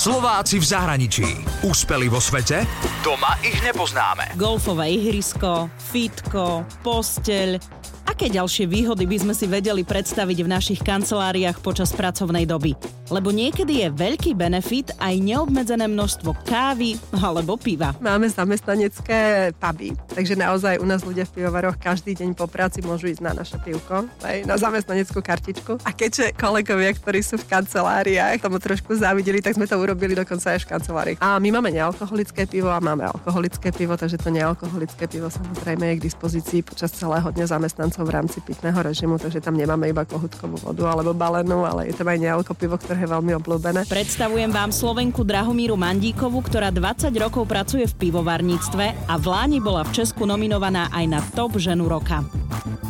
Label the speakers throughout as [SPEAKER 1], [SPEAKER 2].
[SPEAKER 1] Slováci v zahraničí. Úspeli vo svete? Doma ich nepoznáme.
[SPEAKER 2] Golfové ihrisko, fitko, posteľ. Aké ďalšie výhody by sme si vedeli predstaviť v našich kanceláriách počas pracovnej doby? lebo niekedy je veľký benefit aj neobmedzené množstvo kávy alebo piva.
[SPEAKER 3] Máme zamestnanecké puby, takže naozaj u nás ľudia v pivovaroch každý deň po práci môžu ísť na naše pivko, aj na zamestnaneckú kartičku. A keďže kolegovia, ktorí sú v kanceláriách, tomu trošku závideli, tak sme to urobili dokonca aj v kancelárii. A my máme nealkoholické pivo a máme alkoholické pivo, takže to nealkoholické pivo samozrejme je k dispozícii počas celého dňa zamestnancov v rámci pitného režimu, takže tam nemáme iba kohutkovú vodu alebo balenú, ale je tam aj nealko pivo, ktoré je veľmi obľúbené.
[SPEAKER 2] Predstavujem vám Slovenku Drahomíru Mandíkovu, ktorá 20 rokov pracuje v pivovarníctve a v Láni bola v Česku nominovaná aj na top ženu roka.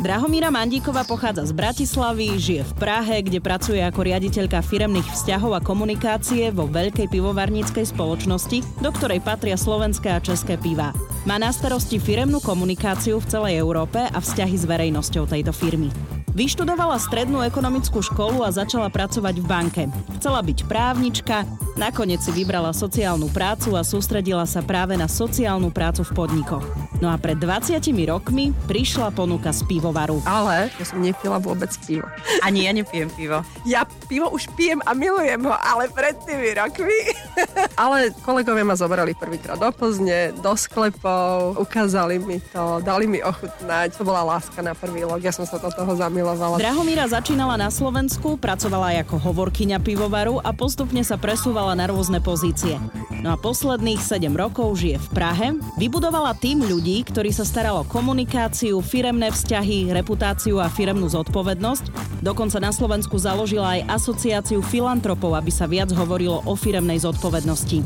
[SPEAKER 2] Drahomíra Mandíková pochádza z Bratislavy, žije v Prahe, kde pracuje ako riaditeľka firemných vzťahov a komunikácie vo veľkej pivovarníckej spoločnosti, do ktorej patria slovenské a české piva. Má na starosti firemnú komunikáciu v celej Európe a vzťahy s verejnosťou tejto firmy. Vyštudovala strednú ekonomickú školu a začala pracovať v banke. Chcela byť právnička, nakoniec si vybrala sociálnu prácu a sústredila sa práve na sociálnu prácu v podnikoch. No a pred 20 rokmi prišla ponuka z pivovaru.
[SPEAKER 3] Ale ja som nepila vôbec pivo.
[SPEAKER 2] Ani ja nepijem pivo.
[SPEAKER 3] Ja pivo už pijem a milujem ho, ale pred tými rokmi. ale kolegovia ma zobrali prvýkrát do Plzne, do sklepov, ukázali mi to, dali mi ochutnať. To bola láska na prvý log, ja som sa do toho zamilovala.
[SPEAKER 2] Drahomíra začínala na Slovensku, pracovala ako hovorkyňa pivovaru a postupne sa presúvala na rôzne pozície. No a posledných 7 rokov žije v Prahe, vybudovala tým ľudí, ktorí sa staral o komunikáciu, firemné vzťahy, reputáciu a firemnú zodpovednosť. Dokonca na Slovensku založila aj asociáciu filantropov, aby sa viac hovorilo o firemnej zodpovednosti.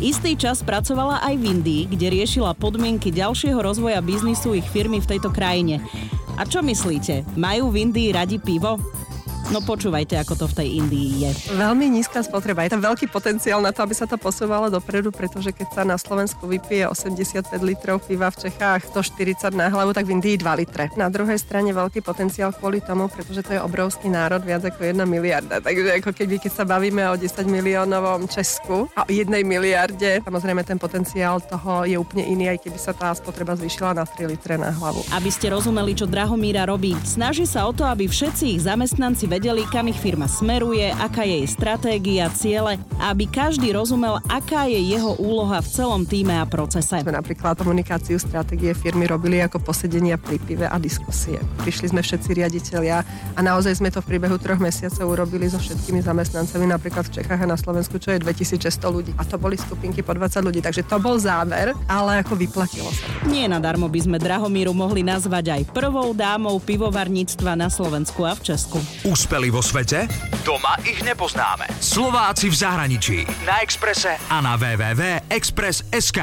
[SPEAKER 2] Istý čas pracovala aj v Indii, kde riešila podmienky ďalšieho rozvoja biznisu ich firmy v tejto krajine. A čo myslíte? Majú v Indii radi pivo? No počúvajte, ako to v tej Indii je.
[SPEAKER 3] Veľmi nízka spotreba. Je tam veľký potenciál na to, aby sa to posúvalo dopredu, pretože keď sa na Slovensku vypije 85 litrov piva v Čechách 140 na hlavu, tak v Indii 2 litre. Na druhej strane veľký potenciál kvôli tomu, pretože to je obrovský národ, viac ako 1 miliarda. Takže ako keby, keď sa bavíme o 10 miliónovom Česku a o 1 miliarde, samozrejme ten potenciál toho je úplne iný, aj keby sa tá spotreba zvýšila na 3 litre na hlavu.
[SPEAKER 2] Aby ste rozumeli, čo Drahomíra robí, snaží sa o to, aby všetci ich zamestnanci vedeli, kam ich firma smeruje, aká je jej stratégia, ciele a aby každý rozumel, aká je jeho úloha v celom týme a procese.
[SPEAKER 3] Sme napríklad komunikáciu stratégie firmy robili ako posedenia pri pive a diskusie. Prišli sme všetci riaditeľia a naozaj sme to v priebehu troch mesiacov urobili so všetkými zamestnancami napríklad v Čechách a na Slovensku, čo je 2600 ľudí. A to boli skupinky po 20 ľudí, takže to bol záver, ale ako vyplatilo sa.
[SPEAKER 2] Nie nadarmo by sme Drahomíru mohli nazvať aj prvou dámou pivovarníctva na Slovensku a v Česku.
[SPEAKER 1] Úspech úspeli vo svete? Doma ich nepoznáme. Slováci v zahraničí. Na Exprese a na www.express.sk.